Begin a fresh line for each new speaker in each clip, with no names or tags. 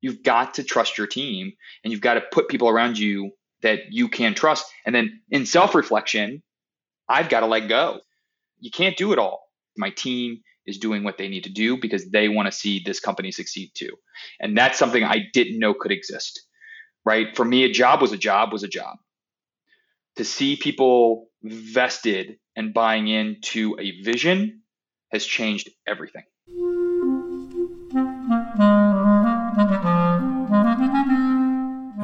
You've got to trust your team and you've got to put people around you that you can trust. And then in self reflection, I've got to let go. You can't do it all. My team is doing what they need to do because they want to see this company succeed too. And that's something I didn't know could exist. Right? For me, a job was a job was a job. To see people vested and buying into a vision has changed everything.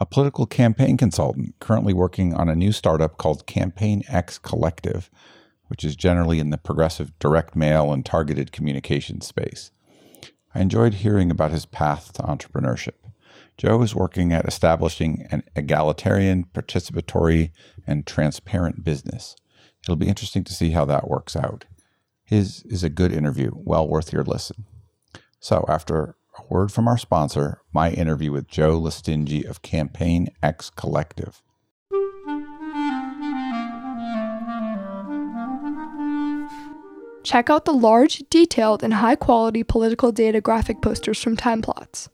a political campaign consultant currently working on a new startup called Campaign X Collective, which is generally in the progressive direct mail and targeted communication space. I enjoyed hearing about his path to entrepreneurship. Joe is working at establishing an egalitarian, participatory, and transparent business. It'll be interesting to see how that works out. His is a good interview, well worth your listen. So, after word from our sponsor, my interview with Joe Lestingi of Campaign X Collective.
Check out the large, detailed, and high quality political data graphic posters from Timeplots.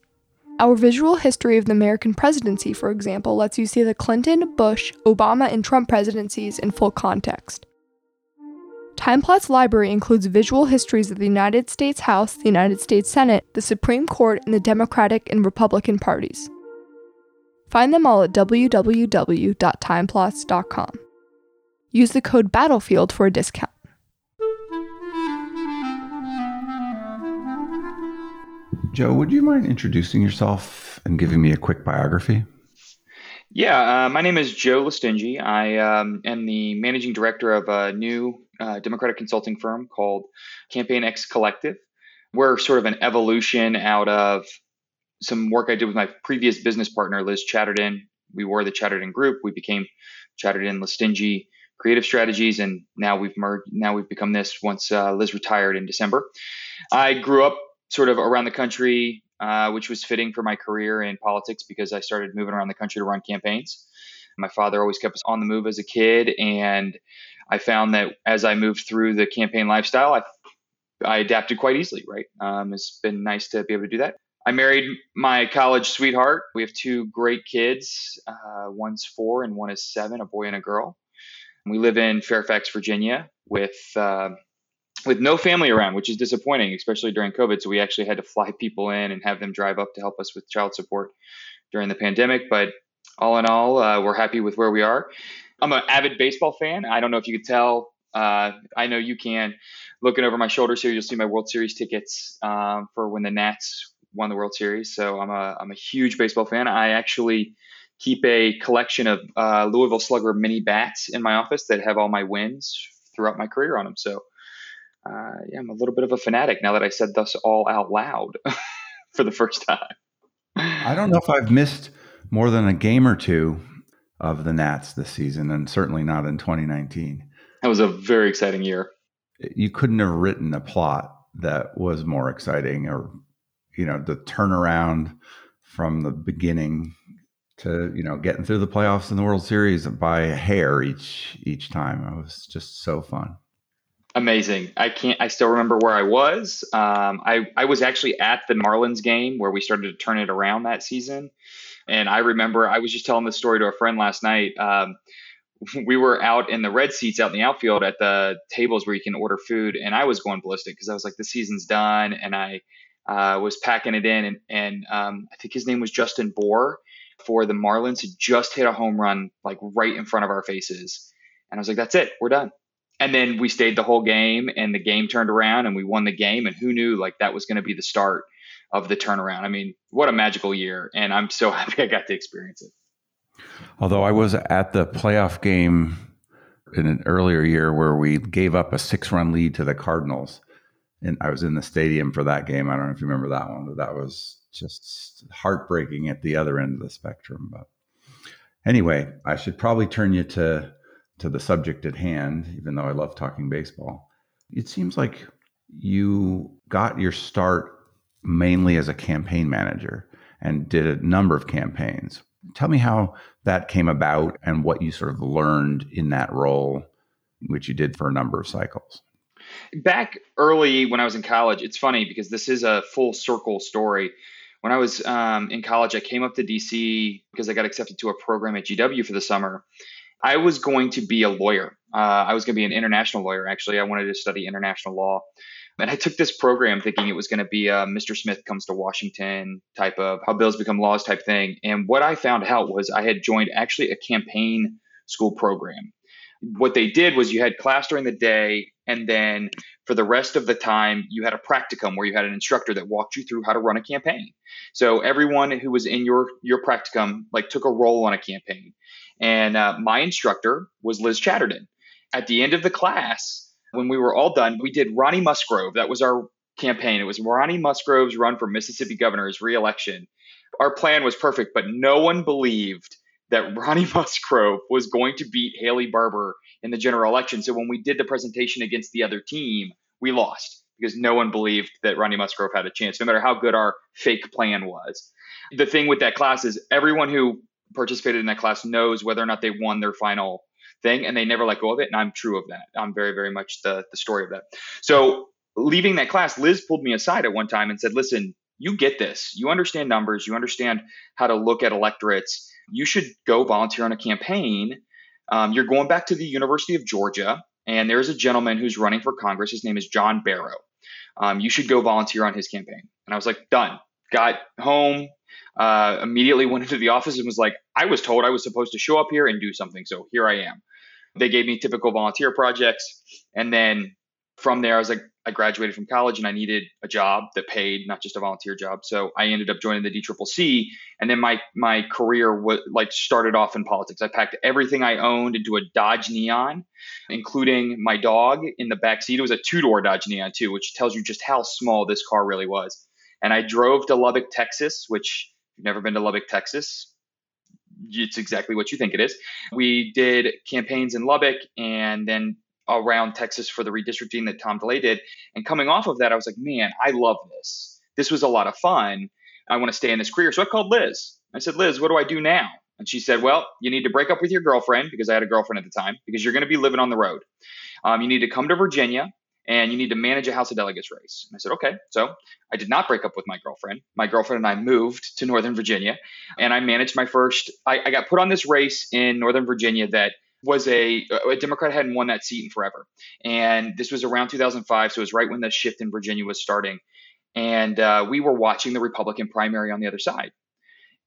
Our visual history of the American presidency, for example, lets you see the Clinton, Bush, Obama, and Trump presidencies in full context. Timeplot's library includes visual histories of the United States House, the United States Senate, the Supreme Court, and the Democratic and Republican parties. Find them all at www.timeplots.com. Use the code BATTLEFIELD for a discount.
Joe, would you mind introducing yourself and giving me a quick biography?
Yeah, uh, my name is Joe Lestingi. I um, am the managing director of a new uh, Democratic consulting firm called Campaign X Collective. We're sort of an evolution out of some work I did with my previous business partner, Liz Chatterton. We were the Chatterton Group. We became Chatterton Lestingi Creative Strategies, and now we've merged. Now we've become this once uh, Liz retired in December. I grew up sort of around the country, uh, which was fitting for my career in politics because I started moving around the country to run campaigns. My father always kept us on the move as a kid, and I found that as I moved through the campaign lifestyle, I, I adapted quite easily, right? Um, it's been nice to be able to do that. I married my college sweetheart. We have two great kids. Uh, one's four and one is seven, a boy and a girl. We live in Fairfax, Virginia, with uh, with no family around, which is disappointing, especially during COVID. So we actually had to fly people in and have them drive up to help us with child support during the pandemic. But all in all, uh, we're happy with where we are. I'm an avid baseball fan. I don't know if you could tell. Uh, I know you can. Looking over my shoulders here, you'll see my World Series tickets um, for when the Nats won the World Series. So I'm a I'm a huge baseball fan. I actually keep a collection of uh, Louisville Slugger mini bats in my office that have all my wins throughout my career on them. So uh, yeah, I'm a little bit of a fanatic now that I said this all out loud for the first time.
I don't know if I've missed more than a game or two of the Nats this season, and certainly not in 2019.
That was a very exciting year.
You couldn't have written a plot that was more exciting, or you know, the turnaround from the beginning to you know getting through the playoffs in the World Series by a hair each each time. It was just so fun.
Amazing. I can't. I still remember where I was. Um, I I was actually at the Marlins game where we started to turn it around that season, and I remember I was just telling this story to a friend last night. Um, we were out in the red seats out in the outfield at the tables where you can order food, and I was going ballistic because I was like, the season's done, and I uh, was packing it in, and, and um, I think his name was Justin Bour for the Marlins had just hit a home run like right in front of our faces, and I was like, that's it, we're done. And then we stayed the whole game, and the game turned around, and we won the game, and who knew like that was going to be the start of the turnaround. I mean, what a magical year. And I'm so happy I got to experience it.
Although I was at the playoff game in an earlier year where we gave up a six run lead to the Cardinals. And I was in the stadium for that game. I don't know if you remember that one, but that was just heartbreaking at the other end of the spectrum. But Anyway, I should probably turn you to to the subject at hand, even though I love talking baseball. It seems like you got your start mainly as a campaign manager and did a number of campaigns. Tell me how that came about and what you sort of learned in that role, which you did for a number of cycles.
Back early when I was in college, it's funny because this is a full circle story. When I was um, in college, I came up to DC because I got accepted to a program at GW for the summer. I was going to be a lawyer. Uh, I was going to be an international lawyer, actually. I wanted to study international law. And I took this program thinking it was going to be a Mr. Smith comes to Washington type of how bills become laws type thing. And what I found out was I had joined actually a campaign school program. What they did was you had class during the day, and then for the rest of the time, you had a practicum where you had an instructor that walked you through how to run a campaign. So everyone who was in your your practicum like took a role on a campaign. And uh, my instructor was Liz Chatterton. At the end of the class, when we were all done, we did Ronnie Musgrove. That was our campaign. It was Ronnie Musgrove's run for Mississippi governor's reelection. Our plan was perfect, but no one believed that Ronnie Musgrove was going to beat Haley Barbour in the general election. So when we did the presentation against the other team, we lost because no one believed that Ronnie Musgrove had a chance, no matter how good our fake plan was. The thing with that class is everyone who participated in that class knows whether or not they won their final thing and they never let go of it. And I'm true of that. I'm very, very much the, the story of that. So leaving that class, Liz pulled me aside at one time and said, listen, you get this. You understand numbers. You understand how to look at electorates. You should go volunteer on a campaign. Um, you're going back to the University of Georgia, and there's a gentleman who's running for Congress. His name is John Barrow. Um, you should go volunteer on his campaign. And I was like, done. Got home, uh, immediately went into the office and was like, I was told I was supposed to show up here and do something. So here I am. They gave me typical volunteer projects. And then from there, I was like, I graduated from college and I needed a job that paid, not just a volunteer job. So I ended up joining the DCCC. And then my my career was like started off in politics. I packed everything I owned into a Dodge Neon, including my dog in the back seat. It was a two door Dodge Neon too, which tells you just how small this car really was. And I drove to Lubbock, Texas, which you've never been to Lubbock, Texas, it's exactly what you think it is. We did campaigns in Lubbock and then around Texas for the redistricting that Tom DeLay did. And coming off of that, I was like, man, I love this. This was a lot of fun. I want to stay in this career. So I called Liz. I said, Liz, what do I do now? And she said, Well, you need to break up with your girlfriend because I had a girlfriend at the time because you're going to be living on the road. Um, you need to come to Virginia and you need to manage a House of Delegates race. And I said, okay. So I did not break up with my girlfriend. My girlfriend and I moved to Northern Virginia, and I managed my first. I, I got put on this race in Northern Virginia that was a, a Democrat hadn't won that seat in forever, and this was around 2005, so it was right when the shift in Virginia was starting, and uh, we were watching the Republican primary on the other side.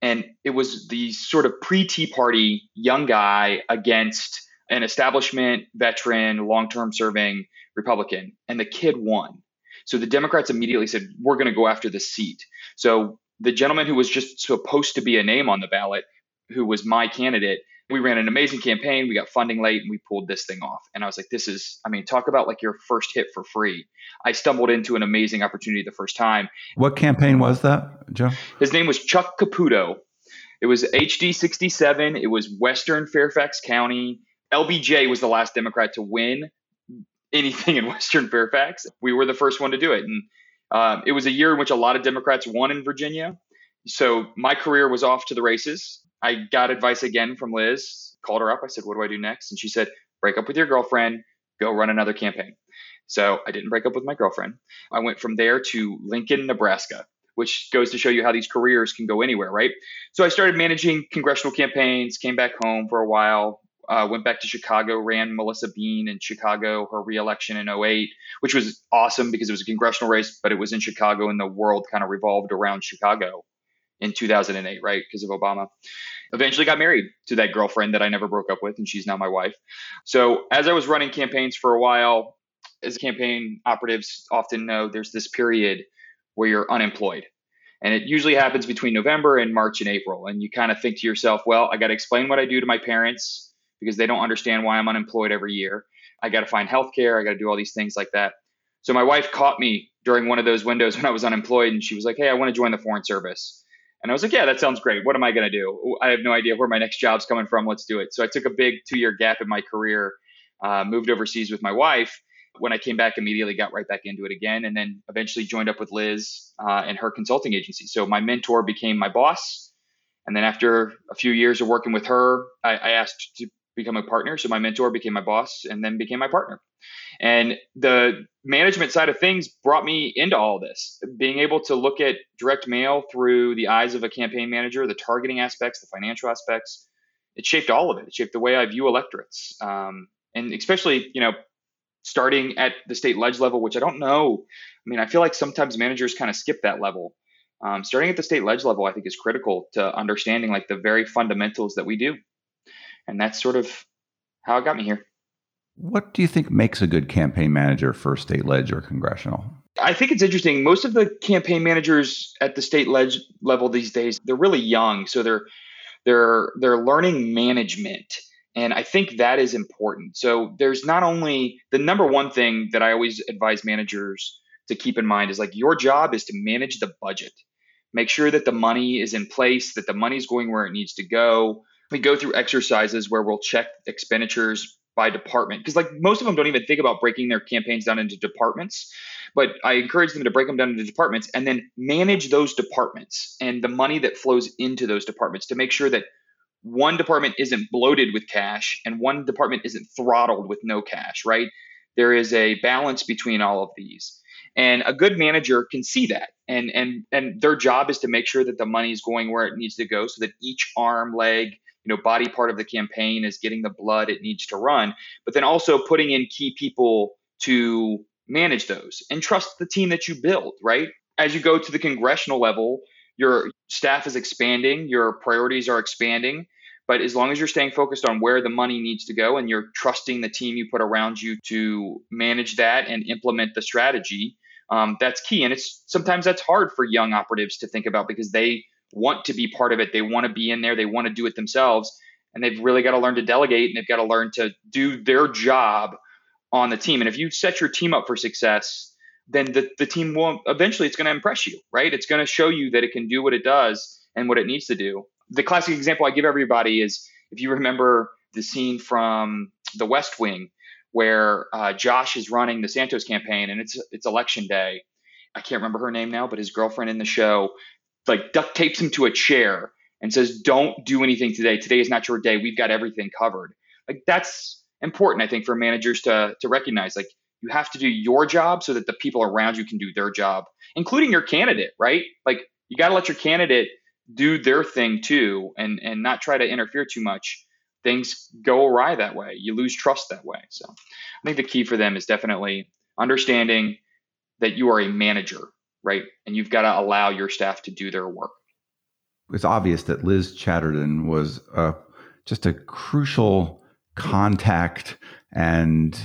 And it was the sort of pre Tea Party young guy against an establishment veteran, long term serving Republican, and the kid won. So the Democrats immediately said, We're going to go after the seat. So the gentleman who was just supposed to be a name on the ballot, who was my candidate, we ran an amazing campaign. We got funding late and we pulled this thing off. And I was like, this is, I mean, talk about like your first hit for free. I stumbled into an amazing opportunity the first time.
What campaign was that, Joe?
His name was Chuck Caputo. It was HD 67. It was Western Fairfax County. LBJ was the last Democrat to win anything in Western Fairfax. We were the first one to do it. And um, it was a year in which a lot of Democrats won in Virginia. So my career was off to the races. I got advice again from Liz, called her up. I said, What do I do next? And she said, Break up with your girlfriend, go run another campaign. So I didn't break up with my girlfriend. I went from there to Lincoln, Nebraska, which goes to show you how these careers can go anywhere, right? So I started managing congressional campaigns, came back home for a while, uh, went back to Chicago, ran Melissa Bean in Chicago, her reelection in 08, which was awesome because it was a congressional race, but it was in Chicago and the world kind of revolved around Chicago in 2008, right? Because of Obama. Eventually got married to that girlfriend that I never broke up with, and she's now my wife. So as I was running campaigns for a while, as campaign operatives often know, there's this period where you're unemployed. And it usually happens between November and March and April. And you kind of think to yourself, well, I got to explain what I do to my parents because they don't understand why I'm unemployed every year. I got to find health care. I got to do all these things like that. So my wife caught me during one of those windows when I was unemployed and she was like, Hey, I want to join the Foreign Service. And I was like, yeah, that sounds great. What am I going to do? I have no idea where my next job's coming from. Let's do it. So I took a big two year gap in my career, uh, moved overseas with my wife. When I came back, immediately got right back into it again, and then eventually joined up with Liz uh, and her consulting agency. So my mentor became my boss. And then after a few years of working with her, I, I asked to become a partner. So my mentor became my boss and then became my partner. And the management side of things brought me into all this. Being able to look at direct mail through the eyes of a campaign manager, the targeting aspects, the financial aspects, it shaped all of it. It shaped the way I view electorates. Um, and especially, you know, starting at the state ledge level, which I don't know. I mean, I feel like sometimes managers kind of skip that level. Um, starting at the state ledge level, I think is critical to understanding like the very fundamentals that we do. And that's sort of how it got me here.
What do you think makes a good campaign manager for state ledge or congressional?
I think it's interesting. Most of the campaign managers at the state ledge level these days, they're really young, so they're they're they're learning management. And I think that is important. So there's not only the number one thing that I always advise managers to keep in mind is like your job is to manage the budget. Make sure that the money is in place, that the money is going where it needs to go. We go through exercises where we'll check expenditures by department because like most of them don't even think about breaking their campaigns down into departments. But i encourage them to break them down into departments and then manage those departments and the money that flows into those departments to make sure that one department isn't bloated with cash and one department isn't throttled with no cash right? There is a balance between all of these. And a good manager can see that and and and their job is to make sure that the money is going where it needs to go so that each arm leg you know body part of the campaign is getting the blood it needs to run but then also putting in key people to manage those and trust the team that you build right? As you go to the congressional level your staff is expanding your priorities are expanding but as long as you're staying focused on where the money needs to go and you're trusting the team you put around you to manage that and implement the strategy um, that's key. And it's sometimes that's hard for young operatives to think about because they want to be part of it. They want to be in there. They want to do it themselves. And they've really got to learn to delegate and they've got to learn to do their job on the team. And if you set your team up for success, then the, the team will eventually it's going to impress you, right? It's going to show you that it can do what it does and what it needs to do. The classic example I give everybody is if you remember the scene from The West Wing where uh, Josh is running the Santos campaign and it's it's election day. I can't remember her name now, but his girlfriend in the show like duct tapes him to a chair and says, "Don't do anything today. Today is not your day. We've got everything covered." Like that's important, I think, for managers to to recognize. Like you have to do your job so that the people around you can do their job, including your candidate, right? Like you got to let your candidate do their thing too, and and not try to interfere too much. Things go awry that way. You lose trust that way. So I think the key for them is definitely understanding that you are a manager right? And you've got to allow your staff to do their work.
It's obvious that Liz Chatterton was uh, just a crucial contact and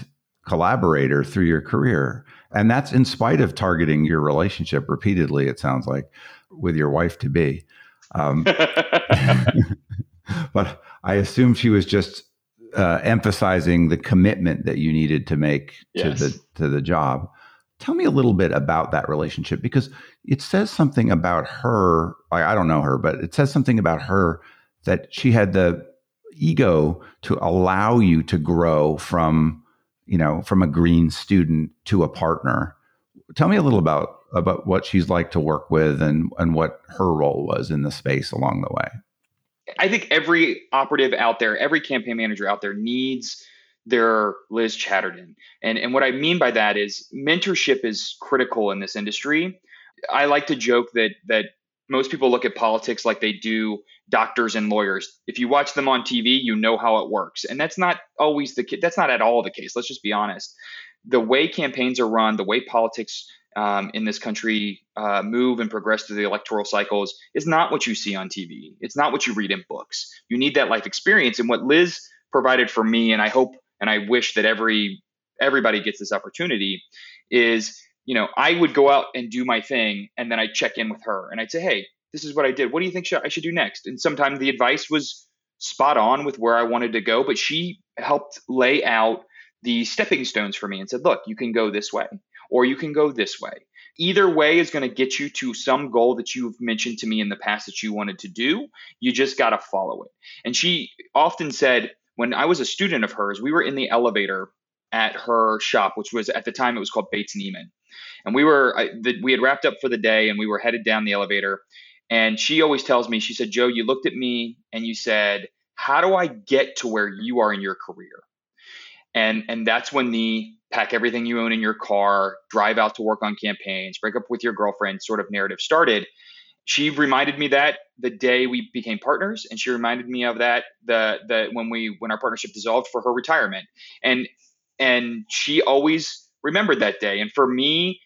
collaborator through your career. And that's in spite of targeting your relationship repeatedly, it sounds like, with your wife to be. Um, but I assume she was just uh, emphasizing the commitment that you needed to make yes. to the to the job. Tell me a little bit about that relationship because it says something about her. I don't know her, but it says something about her that she had the ego to allow you to grow from, you know, from a green student to a partner. Tell me a little about about what she's like to work with and and what her role was in the space along the way.
I think every operative out there, every campaign manager out there needs their Liz Chatterton. And, and what I mean by that is mentorship is critical in this industry. I like to joke that that most people look at politics like they do doctors and lawyers. If you watch them on TV, you know how it works. And that's not always the case. That's not at all the case. Let's just be honest. The way campaigns are run, the way politics um, in this country uh, move and progress through the electoral cycles is not what you see on TV. It's not what you read in books. You need that life experience. And what Liz provided for me, and I hope and I wish that every everybody gets this opportunity is you know I would go out and do my thing and then I'd check in with her and I'd say hey this is what I did what do you think I should do next and sometimes the advice was spot on with where I wanted to go but she helped lay out the stepping stones for me and said look you can go this way or you can go this way either way is going to get you to some goal that you've mentioned to me in the past that you wanted to do. You just got to follow it. And she often said, when I was a student of hers, we were in the elevator at her shop, which was at the time it was called Bates Neimand. And we were, I, the, we had wrapped up for the day and we were headed down the elevator. And she always tells me, she said, Joe, you looked at me and you said, how do I get to where you are in your career? And, and that's when the pack everything you own in your car, drive out to work on campaigns, break up with your girlfriend sort of narrative started. She reminded me that the day we became partners, and she reminded me of that the the when we when our partnership dissolved for her retirement. And and she always remembered that day. And for me,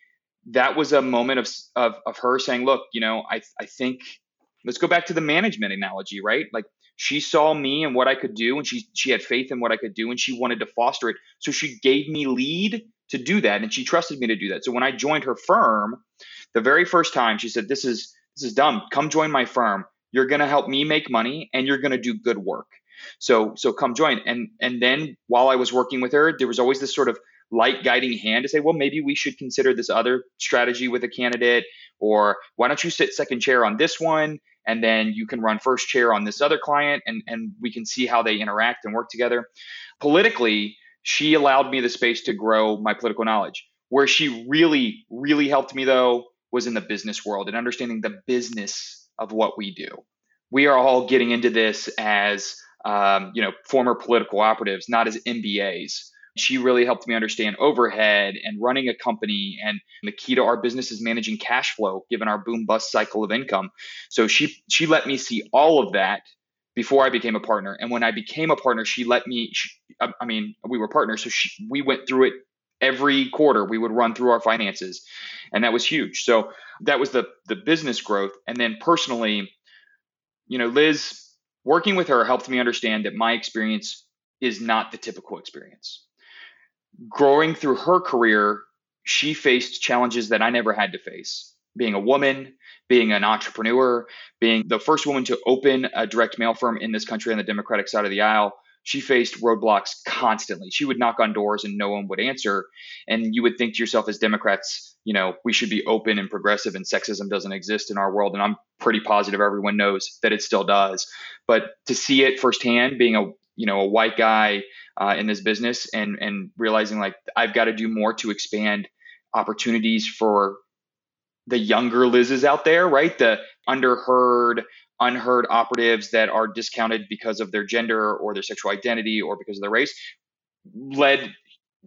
that was a moment of of, of her saying, "Look, you know, I I think let's go back to the management analogy, right? Like she saw me and what I could do, and she she had faith in what I could do, and she wanted to foster it. So she gave me lead to do that, and she trusted me to do that. So when I joined her firm, the very first time she said, "This is this is dumb. Come join my firm. You're going to help me make money, and you're going to do good work. So so come join." And and then while I was working with her, there was always this sort of light guiding hand to say, well, maybe we should consider this other strategy with a candidate, or why don't you sit second chair on this one? and then you can run first chair on this other client and, and we can see how they interact and work together politically she allowed me the space to grow my political knowledge where she really really helped me though was in the business world and understanding the business of what we do we are all getting into this as um, you know former political operatives not as mbas she really helped me understand overhead and running a company. And the key to our business is managing cash flow, given our boom bust cycle of income. So she she let me see all of that before I became a partner. And when I became a partner, she let me. She, I mean, we were partners, so she, we went through it every quarter. We would run through our finances, and that was huge. So that was the the business growth, and then personally, you know, Liz working with her helped me understand that my experience is not the typical experience growing through her career, she faced challenges that I never had to face. Being a woman, being an entrepreneur, being the first woman to open a direct mail firm in this country on the Democratic side of the aisle, she faced roadblocks constantly. She would knock on doors and no one would answer. And you would think to yourself, as Democrats, you know, we should be open and progressive and sexism doesn't exist in our world. And I'm pretty positive everyone knows that it still does. But to see it firsthand, being a, you know, a white guy uh, in this business and and realizing like I've got to do more to expand opportunities for the younger Liz's out there, right? The underheard, unheard operatives that are discounted because of their gender or their sexual identity or because of their race led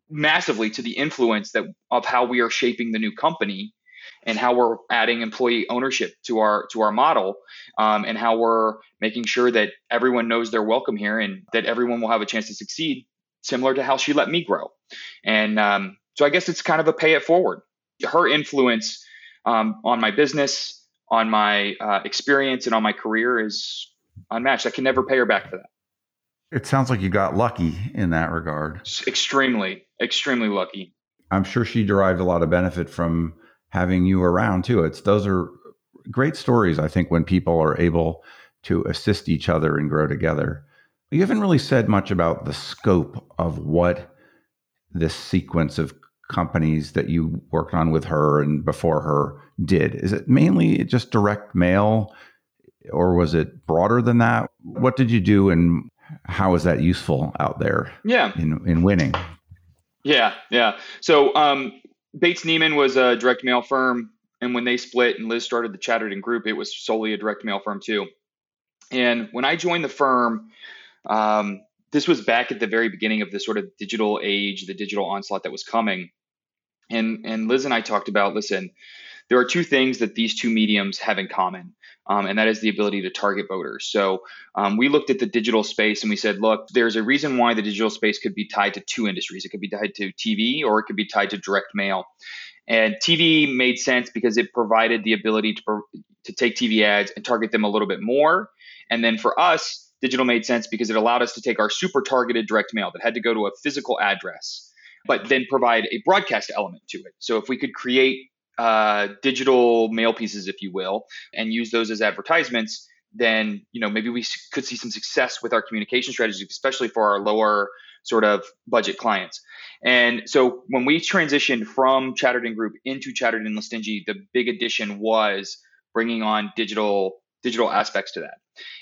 massively to the influence that of how we are shaping the new company and how we're adding employee ownership to our to our model um, and how we're making sure that everyone knows they're welcome here and that everyone will have a chance to succeed similar to how she let me grow. And um, so i guess it's kind of a pay it forward. Her influence um, on my business on my uh, experience and on my career is unmatched i can never pay her back for that
it sounds like you got lucky in that regard
extremely extremely lucky
i'm sure she derived a lot of benefit from having you around too. It's those are great stories. I think when people are able to assist each other and grow together. You haven't really said much about the scope of what this sequence of companies that you worked on with her and before her did. Is it mainly just direct mail or was it broader than that? What did you do and how is that useful out there?
Yeah.
In in winning.
Yeah, yeah. So um, Bates Neimand was a direct mail firm, and when they split and Liz started the Chatterton Group, it was solely a direct mail firm too. And when I joined the firm, um, this was back at the very beginning of the sort of digital age, the digital onslaught that was coming. And and Liz and I talked about, listen, there are two things that these two mediums have in common um, and that is the ability to target voters. So um, we looked at the digital space and we said, look, there's a reason why the digital space could be tied to two industries. It could be tied to TV or it could be tied to direct mail. And TV made sense because it provided the ability to, to take TV ads and target them a little bit more. And then for us, digital made sense because it allowed us to take our super targeted direct mail that had to go to a physical address, but then provide a broadcast element to it. So if we could create uh, digital mail pieces, if you will, and use those as advertisements, then you know maybe we could see some success with our communication strategies, especially for our lower sort of budget clients. And so when we transitioned from Chatterton Group into Chatterton Lestingi, the big addition was bringing on digital digital aspects to that.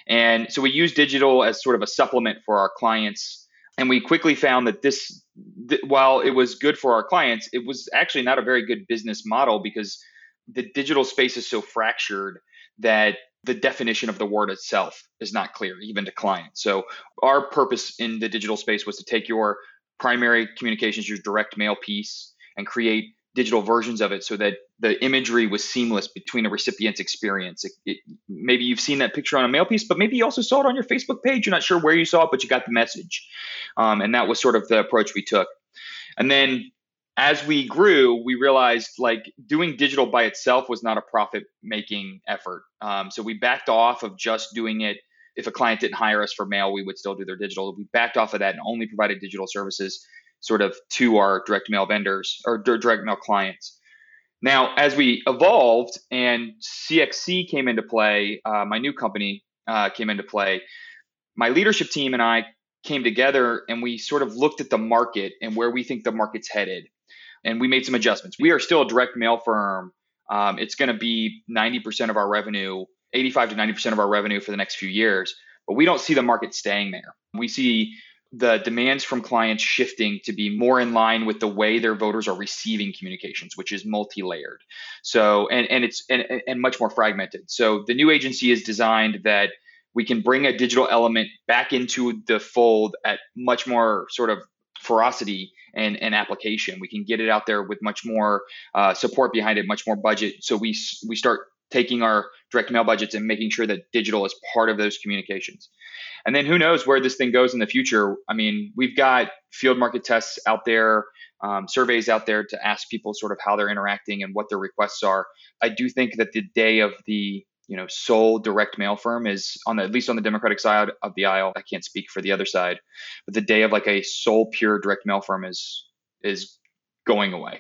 And so we use digital as sort of a supplement for our clients. And we quickly found that this, th- while it was good for our clients, it was actually not a very good business model because the digital space is so fractured that the definition of the word itself is not clear, even to clients. So our purpose in the digital space was to take your primary communications, your direct mail piece, and create digital versions of it so that the imagery was seamless between a recipient's experience. It, it, maybe you've seen that picture on a mail piece, but maybe you also saw it on your Facebook page. You're not sure where you saw it, but you got the message. Um, and that was sort of the approach we took. And then as we grew, we realized like doing digital by itself was not a profit making effort. Um, so we backed off of just doing it. If a client didn't hire us for mail, we would still do their digital. We backed off of that and only provided digital services sort of to our direct mail vendors or direct mail clients. Now, as we evolved and CXC came into play, uh, my new company uh, came into play, my leadership team and I came together and we sort of looked at the market and where we think the market's headed. And we made some adjustments. We are still a direct mail firm. Um, it's going to be 90% of our revenue, 85 to 90% of our revenue for the next few years, but we don't see the market staying there. We see the demands from clients shifting to be more in line with the way their voters are receiving communications, which is multi-layered. So and and it's and, and much more fragmented. So the new agency is designed that we can bring a digital element back into the fold at much more sort of ferocity and, and application. We can get it out there with much more uh, support behind it, much more budget. So we we start taking our direct mail budgets and making sure that digital is part of those communications. And then who knows where this thing goes in the future? I mean, we've got field market tests out there, um, surveys out there to ask people sort of how they're interacting and what their requests are. I do think that the day of the you know sole direct mail firm is on the, at least on the Democratic side of the aisle. I can't speak for the other side, but the day of like a sole pure direct mail firm is is going away.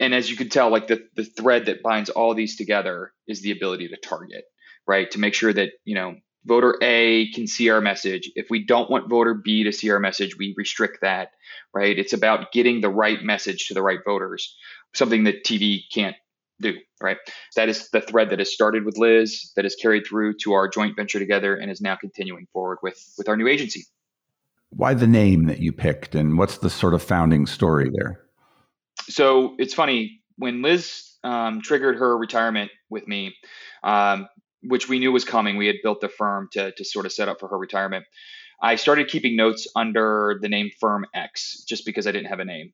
And as you can tell, like the, the thread that binds all these together is the ability to target, right? To make sure that, you know, voter A can see our message. If we don't want voter B to see our message, we restrict that, right? It's about getting the right message to the right voters, something that TV can't do, right? That is the thread that has started with Liz, that has carried through to our joint venture together, and is now continuing forward with with our new agency.
Why the name that you picked, and what's the sort of founding story there?
So it's funny when Liz um, triggered her retirement with me, um, which we knew was coming. We had built the firm to to sort of set up for her retirement. I started keeping notes under the name Firm X just because I didn't have a name.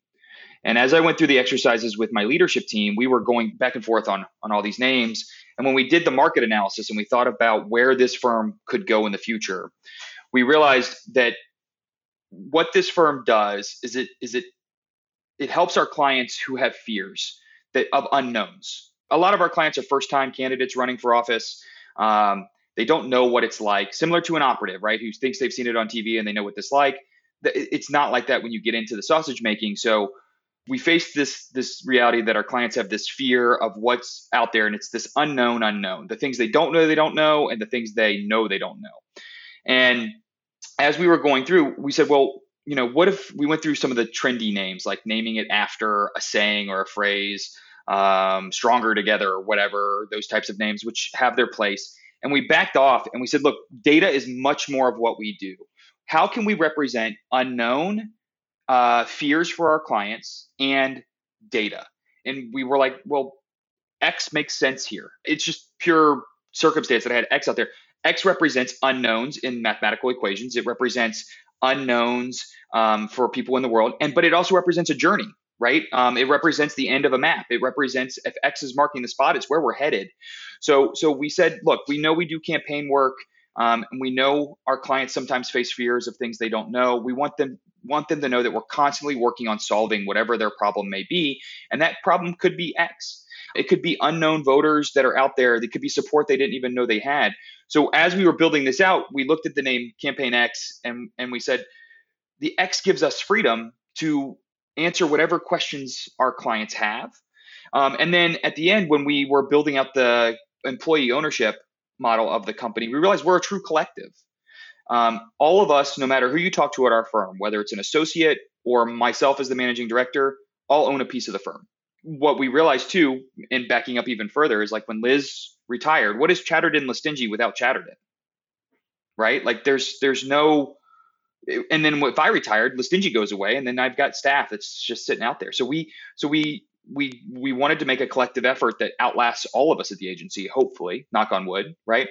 And as I went through the exercises with my leadership team, we were going back and forth on on all these names. And when we did the market analysis and we thought about where this firm could go in the future, we realized that what this firm does is it is it it helps our clients who have fears that of unknowns. A lot of our clients are first time candidates running for office. Um, they don't know what it's like, similar to an operative, right? Who thinks they've seen it on TV and they know what this like. It's not like that when you get into the sausage making. So we face this this reality that our clients have this fear of what's out there, and it's this unknown unknown. The things they don't know they don't know, and the things they know they don't know. And as we were going through, we said, well, you know, what if we went through some of the trendy names, like naming it after a saying or a phrase, um, stronger together or whatever, those types of names, which have their place. And we backed off and we said, look, data is much more of what we do. How can we represent unknown uh, fears for our clients and data? And we were like, well, X makes sense here. It's just pure circumstance that I had X out there. X represents unknowns in mathematical equations. It represents unknowns um, for people in the world, and but it also represents a journey, right? Um, it represents the end of a map. It represents if X is marking the spot, it's where we're headed. So, so we said, look, we know we do campaign work, um, and we know our clients sometimes face fears of things they don't know. We want them want them to know that we're constantly working on solving whatever their problem may be, and that problem could be X. It could be unknown voters that are out there. It could be support they didn't even know they had. So as we were building this out, we looked at the name Campaign X and and we said the X gives us freedom to answer whatever questions our clients have. Um, and then at the end, when we were building out the employee ownership, model of the company, we realized we're a true collective. Um, all of us, no matter who you talk to at our firm, whether it's an associate or myself as the managing director, all own a piece of the firm. What we realized too, and backing up even further, is like when Liz retired, what is Chatterton Lestingi without Chatterton? Right? Like there's there's no and then if I retired, Lestingi goes away, and then I've got staff that's just sitting out there. So we so we we we wanted to make a collective effort that outlasts all of us at the agency, hopefully, knock on wood, right?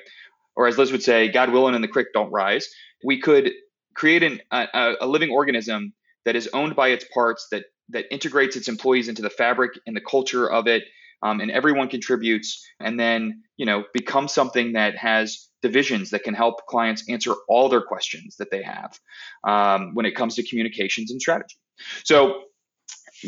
Or as Liz would say, God willing and the creek don't rise. We could create an, a, a living organism that is owned by its parts, that that integrates its employees into the fabric and the culture of it, um, and everyone contributes, and then you know become something that has divisions that can help clients answer all their questions that they have um, when it comes to communications and strategy. So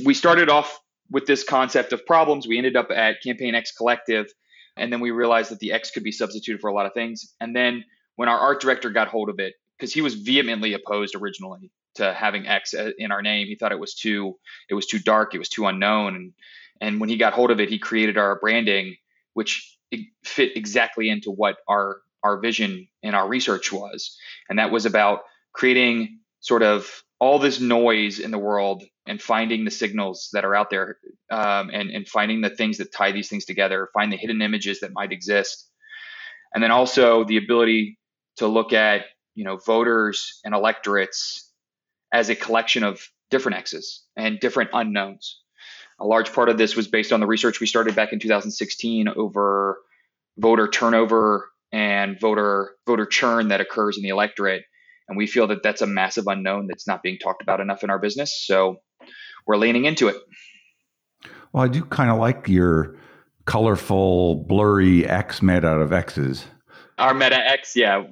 we started off with this concept of problems. We ended up at Campaign X Collective, and then we realized that the X could be substituted for a lot of things. And then when our art director got hold of it, because he was vehemently opposed originally to having X in our name, he thought it was too it was too dark, it was too unknown. And and when he got hold of it, he created our branding, which fit exactly into what our our vision and our research was, and that was about creating sort of all this noise in the world and finding the signals that are out there um, and, and finding the things that tie these things together, find the hidden images that might exist. And then also the ability to look at, you know, voters and electorates as a collection of different X's and different unknowns. A large part of this was based on the research we started back in 2016 over voter turnover and voter voter churn that occurs in the electorate and we feel that that's a massive unknown that's not being talked about enough in our business. So we're leaning into it.
Well, I do kind of like your colorful, blurry X made out of X's.
Our Meta X, yeah.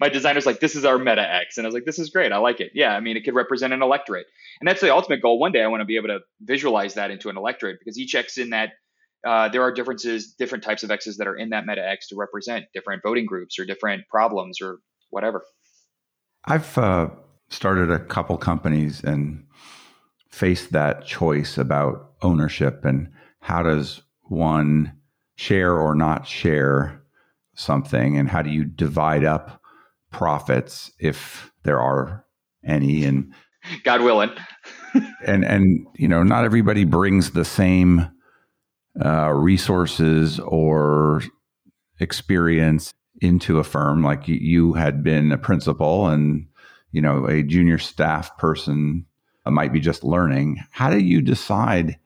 My designer's like, this is our Meta X. And I was like, this is great. I like it. Yeah. I mean, it could represent an electorate. And that's the ultimate goal. One day I want to be able to visualize that into an electorate because each X in that, uh, there are differences, different types of X's that are in that Meta X to represent different voting groups or different problems or whatever.
I've uh, started a couple companies and faced that choice about ownership and how does one share or not share something and how do you divide up profits if there are any and
god willing.
And and you know not everybody brings the same uh, resources or experience into a firm. Like you had been a principal and you know a junior staff person might be just learning. How do you decide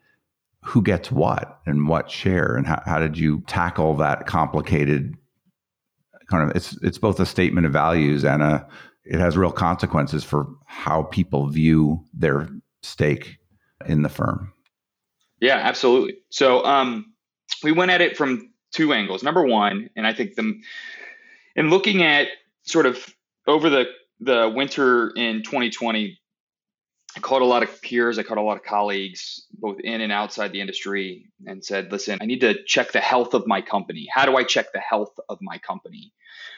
who gets what and what share? And how, how did you tackle that complicated kind of it's it's both a statement of values and a it has real consequences for how people view their stake in the firm.
Yeah absolutely. So um we went at it from two angles. Number one and i think the in looking at sort of over the the winter in 2020, I called a lot of peers, I called a lot of colleagues, both in and outside the industry, and said, listen, I need to check the health of my company. How do I check the health of my company?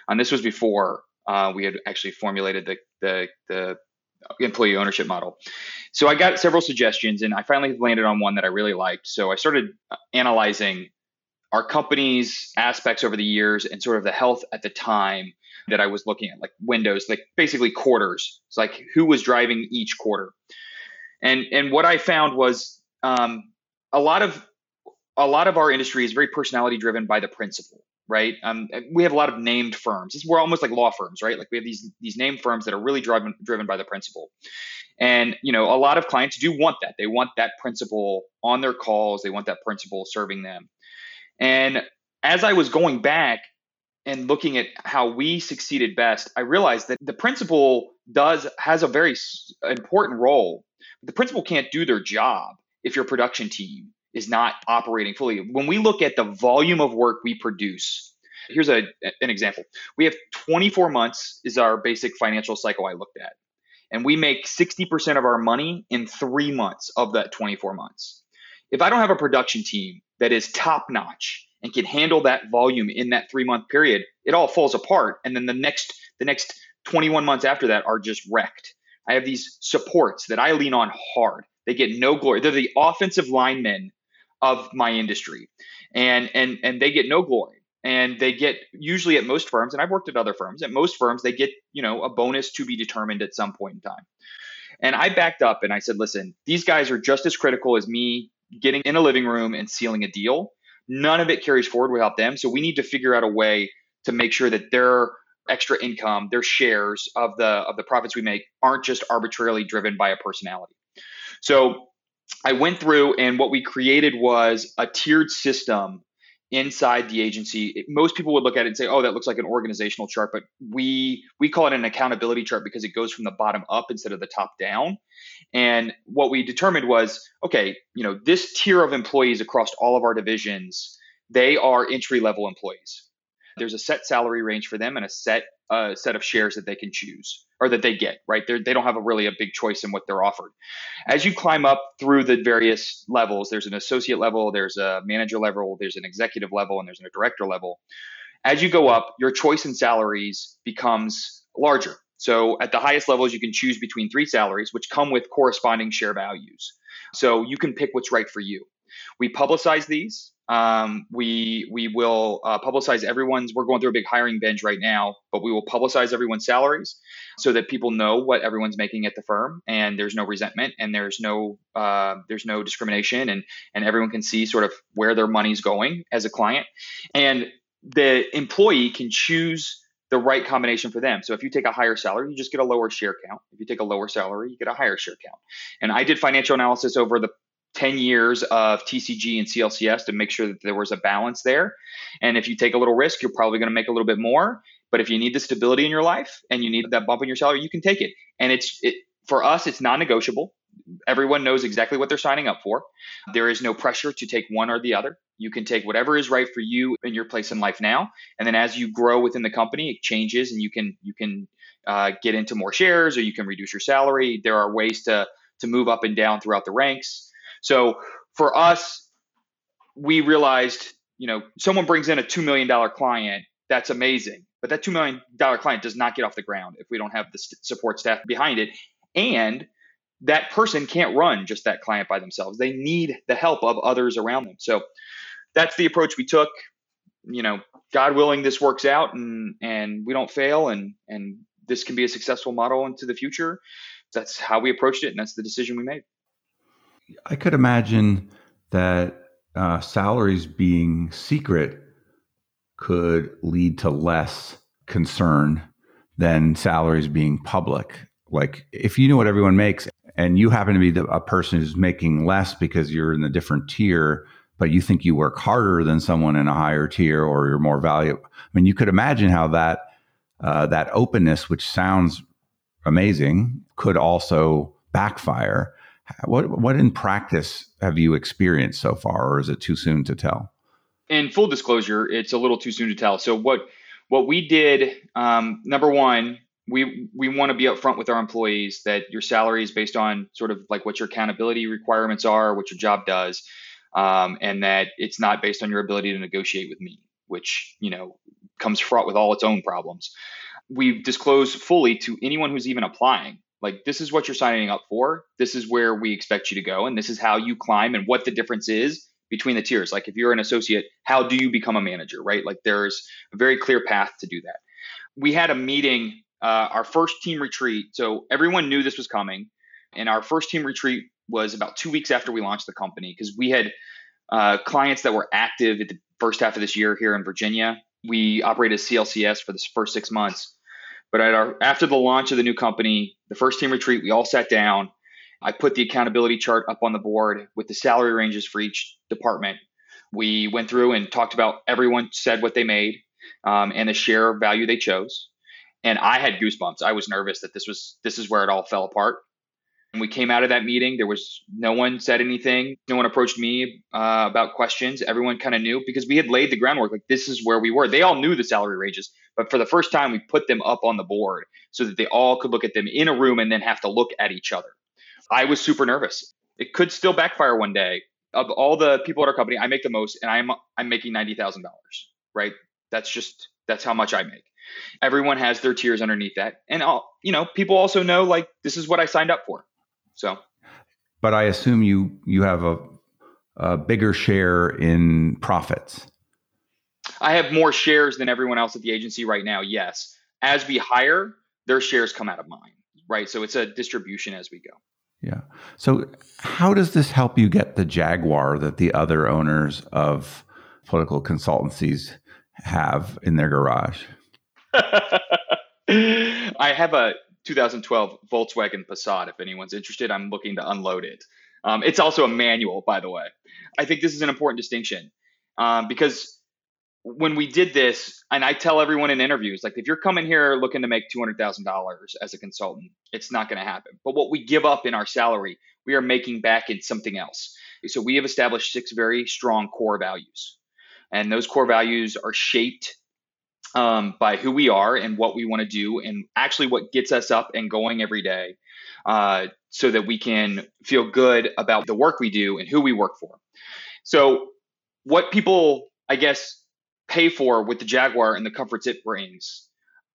And this was before uh, we had actually formulated the, the, the employee ownership model. So I got several suggestions, and I finally landed on one that I really liked. So I started uh, analyzing our company's aspects over the years and sort of the health at the time that I was looking at, like windows, like basically quarters. It's like who was driving each quarter. And and what I found was um, a lot of a lot of our industry is very personality driven by the principal, right? Um, we have a lot of named firms. We're almost like law firms, right? Like we have these these named firms that are really driven driven by the principal. And you know, a lot of clients do want that. They want that principal on their calls. They want that principal serving them. And as I was going back and looking at how we succeeded best, I realized that the principal does has a very important role. The principal can't do their job if your production team is not operating fully. When we look at the volume of work we produce, here's a, an example. We have 24 months is our basic financial cycle I looked at. And we make 60% of our money in 3 months of that 24 months. If I don't have a production team that is top notch and can handle that volume in that three month period, it all falls apart. And then the next the next 21 months after that are just wrecked. I have these supports that I lean on hard. They get no glory. They're the offensive linemen of my industry. And and and they get no glory. and they get usually at most firms and i've worked at other firms at most firms they get you know a bonus to be determined at some point in time and i backed up and i said listen these guys are just as critical as me getting in a living room and sealing a deal. None of it carries forward without them. So we need to figure out a way to make sure that their extra income their shares of the of the profits we make aren't just arbitrarily driven by a personality. So i went through and what we created was a tiered system inside the agency most people would look at it and say oh that looks like an organizational chart but we we call it an accountability chart because it goes from the bottom up instead of the top down. And what we determined was okay you know this tier of employees across all of our divisions they are entry level employees there's a set salary range for them and a set uh, set of shares that they can choose or that they get right? They're, they don't have a really a big choice in what they're offered. As you climb up through the various levels there's an associate level there's a manager level there's an executive level and there's a director level. As you go up your choice in salaries becomes larger. So at the highest levels you can choose between three salaries which come with corresponding share values. So you can pick what's right for you. We publicize these um, we we will uh, publicize everyone's. We're going through a big hiring binge right now, but we will publicize everyone's salaries so that people know what everyone's making at the firm, and there's no resentment, and there's no uh, there's no discrimination, and and everyone can see sort of where their money's going as a client, and the employee can choose the right combination for them. So if you take a higher salary, you just get a lower share count. If you take a lower salary, you get a higher share count. And I did financial analysis over the 10 years of TCG and CLCS to make sure that there was a balance there. And if you take a little risk, you're probably going to make a little bit more. But if you need the stability in your life and you need that bump in your salary, you can take it. And it's it, for us, it's non-negotiable. Everyone knows exactly what they're signing up for. There is no pressure to take one or the other. You can take whatever is right for you in your place in life now, and then as you grow within the company, it changes, and you can you can uh, get into more shares, or you can reduce your salary. There are ways to to move up and down throughout the ranks. So for us, we realized, you know, someone brings in a $2 million client, that's amazing. But that $2 million client does not get off the ground if we don't have the support staff behind it. And that person can't run just that client by themselves. They need the help of others around them. So that's the approach we took. You know, God willing, this works out and and we don't fail and and this can be a successful model into the future. That's how we approached it, and that's the decision we made.
I could imagine that uh, salaries being secret could lead to less concern than salaries being public. Like if you know what everyone makes and you happen to be the, a person who's making less because you're in a different tier, but you think you work harder than someone in a higher tier or you're more valuable. I mean, you could imagine how that uh, that openness, which sounds amazing, could also backfire. What what in practice have you experienced so far, or is it too soon to tell?
In full disclosure, it's a little too soon to tell. So what what we did, um, number one, we we want to be upfront with our employees that your salary is based on sort of like what your accountability requirements are, what your job does, um, and that it's not based on your ability to negotiate with me, which you know comes fraught with all its own problems. We disclose fully to anyone who's even applying like this is what you're signing up for. This is where we expect you to go and this is how you climb and what the difference is between the tiers. Like if you're an associate how do you become a manager right? Like there's a very clear path to do that. We had a meeting uh, our first team retreat. So everyone knew this was coming and our first team retreat was about two weeks after we launched the company because we had uh, clients that were active at the first half of this year here in virginia. We operated clcs for the first six months but at our after the launch of the new company, the first team retreat, we all sat down. I put the accountability chart up on the board with the salary ranges for each department. We went through and talked about everyone said what they made um, and the share value they chose. And I had goosebumps. I was nervous that this was this is where it all fell apart. And we came out of that meeting. There was no one said anything. No one approached me uh, about questions. Everyone kind of knew because we had laid the groundwork. Like this is where we were. They all knew the salary ranges, but for the first time, we put them up on the board so that they all could look at them in a room and then have to look at each other. I was super nervous. It could still backfire one day. Of all the people at our company, I make the most, and I'm I'm making ninety thousand dollars. Right? That's just that's how much I make. Everyone has their tiers underneath that, and all you know, people also know like this is what I signed up for. So,
but I assume you you have a, a bigger share in profits.
I have more shares than everyone else at the agency right now. Yes. As we hire, their shares come out of mine, right? So it's a distribution as we go.
Yeah. So how does this help you get the Jaguar that the other owners of political consultancies have in their garage?
I have a 2012 Volkswagen Passat. If anyone's interested, I'm looking to unload it. Um, it's also a manual, by the way. I think this is an important distinction um, because when we did this, and I tell everyone in interviews, like if you're coming here looking to make $200,000 as a consultant, it's not going to happen. But what we give up in our salary, we are making back in something else. So we have established six very strong core values. And those core values are shaped um, by who we are and what we want to do, and actually what gets us up and going every day uh, so that we can feel good about the work we do and who we work for. So, what people, I guess, pay for with the Jaguar and the comforts it brings.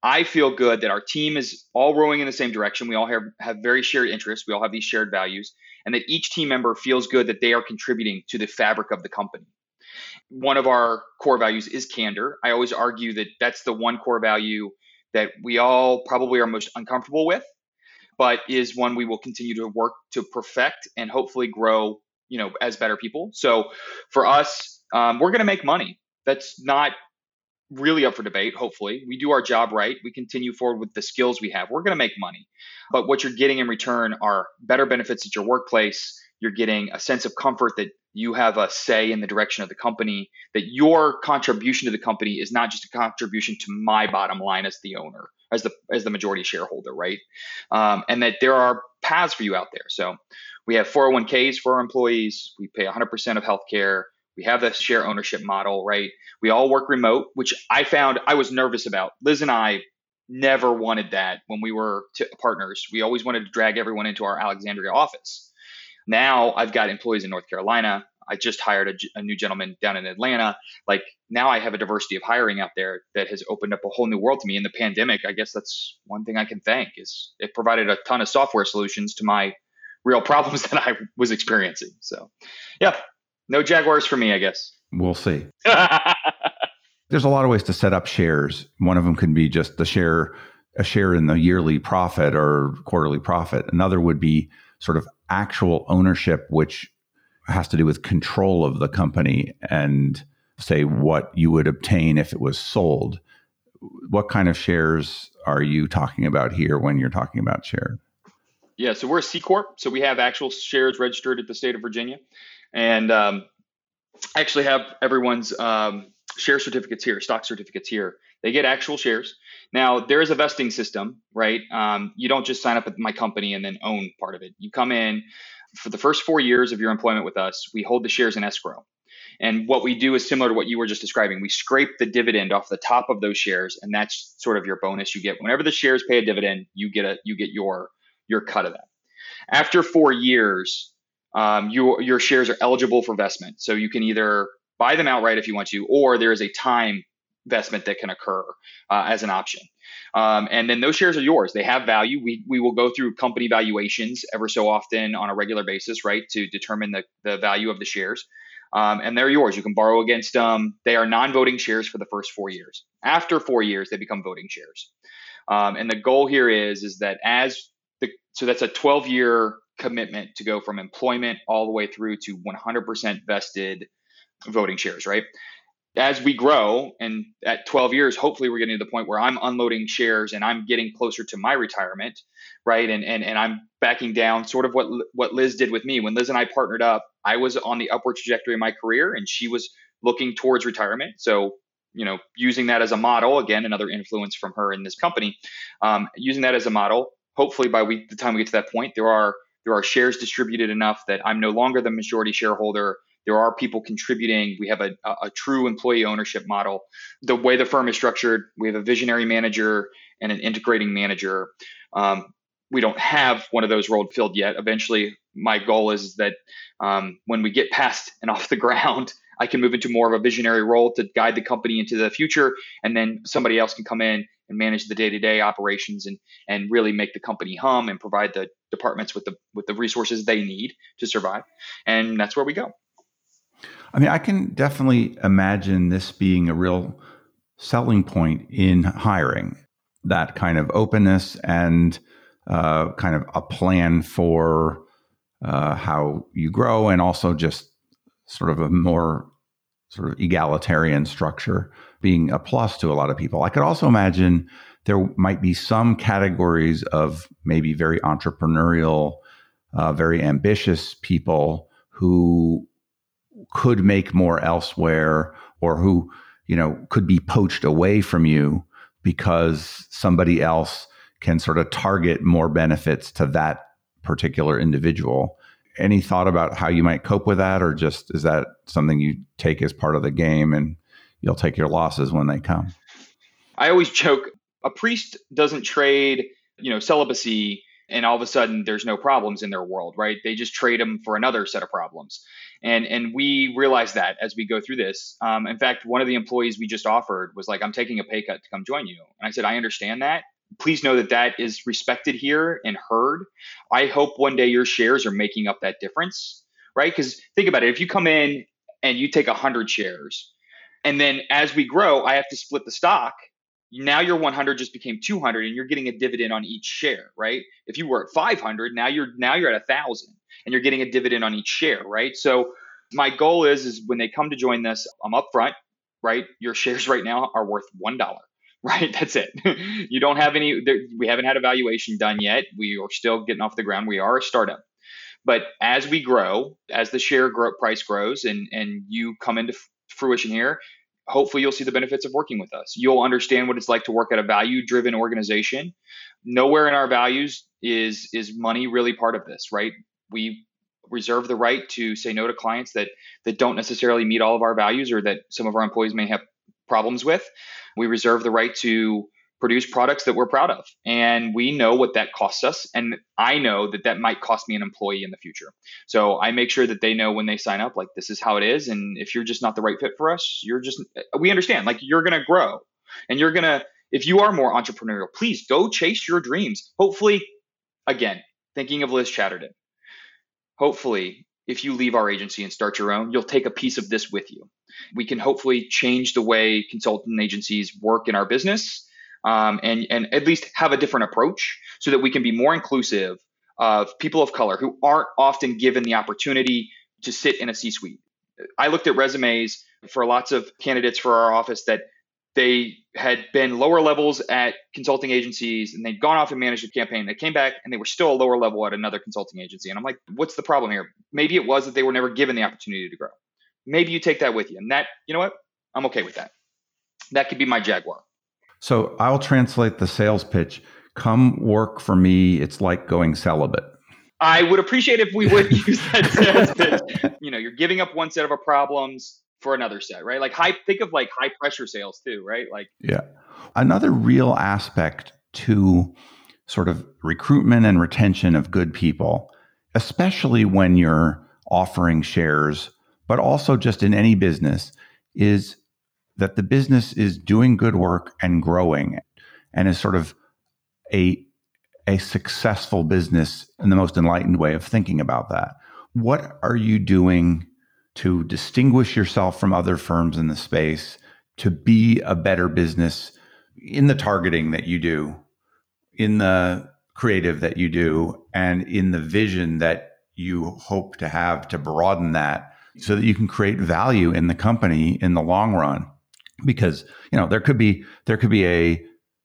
I feel good that our team is all rowing in the same direction. We all have, have very shared interests. We all have these shared values, and that each team member feels good that they are contributing to the fabric of the company. One of our core values is candor. I always argue that that's the one core value that we all probably are most uncomfortable with, but is one we will continue to work to perfect and hopefully grow, you know, as better people. So for us, um, we're going to make money that's not really up for debate, hopefully. We do our job right. We continue forward with the skills we have. We're going to make money. But what you're getting in return are better benefits at your workplace. You're getting a sense of comfort that you have a say in the direction of the company, that your contribution to the company is not just a contribution to my bottom line as the owner, as the as the majority shareholder, right? Um, and that there are paths for you out there. So we have 401ks for our employees. We pay 100% of healthcare. We have the share ownership model, right? We all work remote, which I found I was nervous about. Liz and I never wanted that when we were t- partners. We always wanted to drag everyone into our Alexandria office. Now I've got employees in North Carolina. I just hired a, a, new gentleman down in Atlanta. Like now I have a diversity of hiring out there that has opened up a whole new world to me. In the pandemic, I guess that's one thing I can thank is it provided a ton of software solutions to my real problems that I was experiencing. So yeah, no Jaguars for me, I guess.
We'll see. There's a lot of ways to set up shares. One of them can be just the share, a share in the yearly profit or quarterly profit. Another would be sort of actual ownership, which has to do with control of the company and say what you would obtain if it was sold. What kind of shares are you talking about here when you're talking about shares?
Yeah, so we're a C corp, so we have actual shares registered at the state of Virginia and um, actually have everyone's um, share certificates here, stock certificates here. They get actual shares. Now there is a vesting system, right? Um, you don't just sign up at my company and then own part of it. You come in for the first four years of your employment with us. We hold the shares in escrow. And what we do is similar to what you were just describing. We scrape the dividend off the top of those shares, and that's sort of your bonus you get. Whenever the shares pay a dividend, you get a you get your your cut of that. After four years, um, your your shares are eligible for vestment. So you can either buy them outright if you want to, or there is a time vestment that can occur uh, as an option. Um, and then those shares are yours. They have value. We, we will go through company valuations ever so often on a regular basis, right, to determine the, the value of the shares. Um, and they're yours. You can borrow against them. They are non voting shares for the first four years. After four years, they become voting shares. Um, and the goal here is, is that as the, so that's a 12 year commitment to go from employment all the way through to 100% vested voting shares, right? As we grow, and at 12 years, hopefully we're getting to the point where I'm unloading shares and I'm getting closer to my retirement, right? And and and I'm backing down, sort of what what Liz did with me when Liz and I partnered up. I was on the upward trajectory of my career, and she was looking towards retirement. So you know, using that as a model, again, another influence from her in this company, um, using that as a model. Hopefully, by we, the time we get to that point, there are there are shares distributed enough that I'm no longer the majority shareholder. There are people contributing. We have a, a, true employee ownership model. The way the firm is structured, we have a visionary manager and an integrating manager. Um, we don't have one of those rolled filled yet. Eventually, my goal is that um, when we get past and off the ground, I can move into more of a visionary role to guide the company into the future, and then somebody else can come in and manage the day-to-day operations and and really make the company hum and provide the departments with the with the resources they need to survive and that's where we go
I mean, I can definitely imagine this being a real selling point in hiring that kind of openness and uh, kind of a plan for uh, how you grow and also just sort of a more sort of egalitarian structure being a plus to a lot of people. I could also imagine there might be some categories of maybe very entrepreneurial, uh, very ambitious people who could make more elsewhere or who you know could be poached away from you because somebody else can sort of target more benefits to that particular individual. Any thought about how you might cope with that or just is that something you take as part of the game and you'll take your losses when they come?
I always joke a priest doesn't trade you know celibacy and all of a sudden there's no problems in their world right? They just trade them for another set of problems. And and we realize that as we go through this. Um, in fact one of the employees we just offered was like i'm taking a pay cut to come join you. And i said i understand that. Please know that that is respected here and heard. I hope one day your shares are making up that difference right? Because think about it. If you come in and you take 100 shares and then as we grow i have to split the stock now your 100 just became 200 and you're getting a dividend on each share right? If you were at 500 now you're now you're at a thousand and you're getting a dividend on each share right? So my goal is is when they come to join this i'm upfront right? Your shares right now are worth one dollar right? That's it. You don't have any we haven't had a valuation done yet. We are still getting off the ground. We are a startup. But as we grow as the share grow, price grows and and you come into fruition here hopefully you'll see the benefits of working with us. You'll understand what it's like to work at a value driven organization. Nowhere in our values is is money really part of this, right? We reserve the right to say no to clients that that don't necessarily meet all of our values or that some of our employees may have problems with. We reserve the right to produce products that we're proud of. And we know what that costs us. And I know that that might cost me an employee in the future. So I make sure that they know when they sign up, like, this is how it is. And if you're just not the right fit for us, you're just, we understand, like, you're going to grow and you're going to, if you are more entrepreneurial, please go chase your dreams. Hopefully, again, thinking of Liz Chatterton, hopefully, if you leave our agency and start your own, you'll take a piece of this with you. We can hopefully change the way consultant agencies work in our business um, and and at least have a different approach so that we can be more inclusive of people of color who aren't often given the opportunity to sit in a C-suite. I looked at resumes for lots of candidates for our office that they had been lower levels at consulting agencies and they'd gone off and managed a campaign. They came back and they were still a lower level at another consulting agency. And I'm like, what's the problem here? Maybe it was that they were never given the opportunity to grow. Maybe you take that with you. And that, you know what? I'm okay with that. That could be my Jaguar.
So I'll translate the sales pitch. Come work for me. It's like going celibate.
I would appreciate if we would use that sales pitch. You know, you're giving up one set of problems for another set, right? Like high think of like high pressure sales too, right? Like
Yeah. Another real aspect to sort of recruitment and retention of good people, especially when you're offering shares, but also just in any business, is that the business is doing good work and growing and is sort of a a successful business in the most enlightened way of thinking about that. What are you doing to distinguish yourself from other firms in the space to be a better business in the targeting that you do, in the creative that you do, and in the vision that you hope to have to broaden that so that you can create value in the company in the long run? Because you know there could be there could be a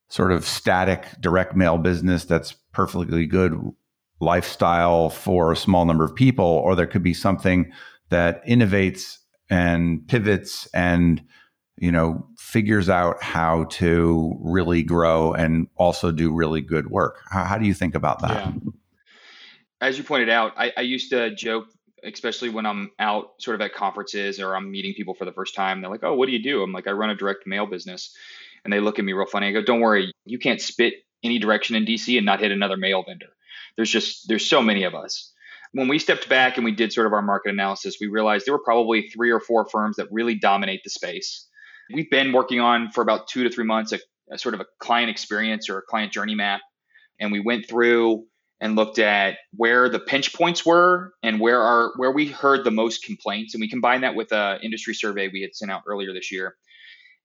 sort of static direct mail business that's perfectly good lifestyle for a small number of people or there could be something that innovates and pivots and you know figures out how to really grow and also do really good work how, how do you think about that yeah.
as you pointed out I, I used to joke especially when I'm out sort of at conferences or I'm meeting people for the first time. They're like, "Oh, what do you do?" I'm like, "I run a direct mail business," and they look at me real funny. I go, "Don't worry, you can't spit any direction in DC and not hit another mail vendor. There's just there's so many of us." When we stepped back and we did sort of our market analysis, we realized there were probably three or four firms that really dominate the space. We've been working on for about two to three months a, a sort of a client experience or a client journey map, and we went through and looked at where the pinch points were and where our where we heard the most complaints. And we combined that with a industry survey we had sent out earlier this year.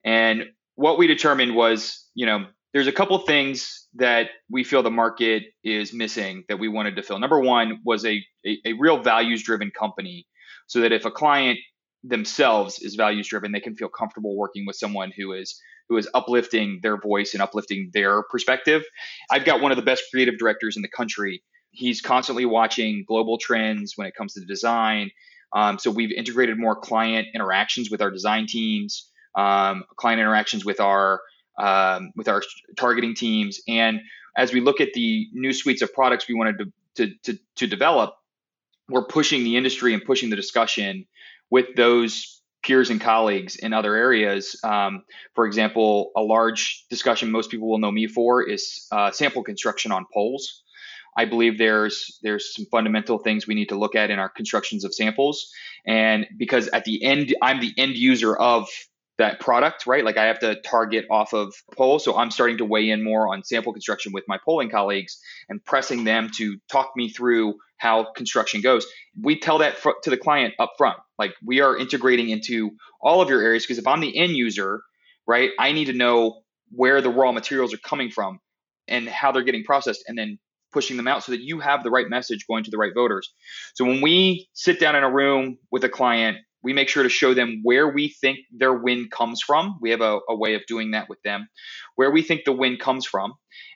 And what we determined was you know there's a couple things that we feel the market is missing that we wanted to fill. Number one was a, a, a real values driven company so that if a client themselves is values driven they can feel comfortable working with someone who is who is uplifting their voice and uplifting their perspective. I've got one of the best creative directors in the country. He's constantly watching global trends when it comes to design. Um, so we've integrated more client interactions with our design teams, um, client interactions with our um, with our targeting teams, and as we look at the new suites of products we wanted to, to, to, to develop, we're pushing the industry and pushing the discussion with those peers and colleagues in other areas. Um, for example, a large discussion most people will know me for is uh, sample construction on polls. I believe there's there's some fundamental things we need to look at in our constructions of samples, and because at the end I'm the end user of that product, right? Like I have to target off of poll. So I'm starting to weigh in more on sample construction with my polling colleagues and pressing them to talk me through how construction goes. We tell that fr- to the client up front. Like we are integrating into all of your areas because if I'm the end user, right, I need to know where the raw materials are coming from and how they're getting processed and then pushing them out so that you have the right message going to the right voters. So when we sit down in a room with a client we make sure to show them where we think their win comes from. We have a, a way of doing that with them, where we think the win comes from,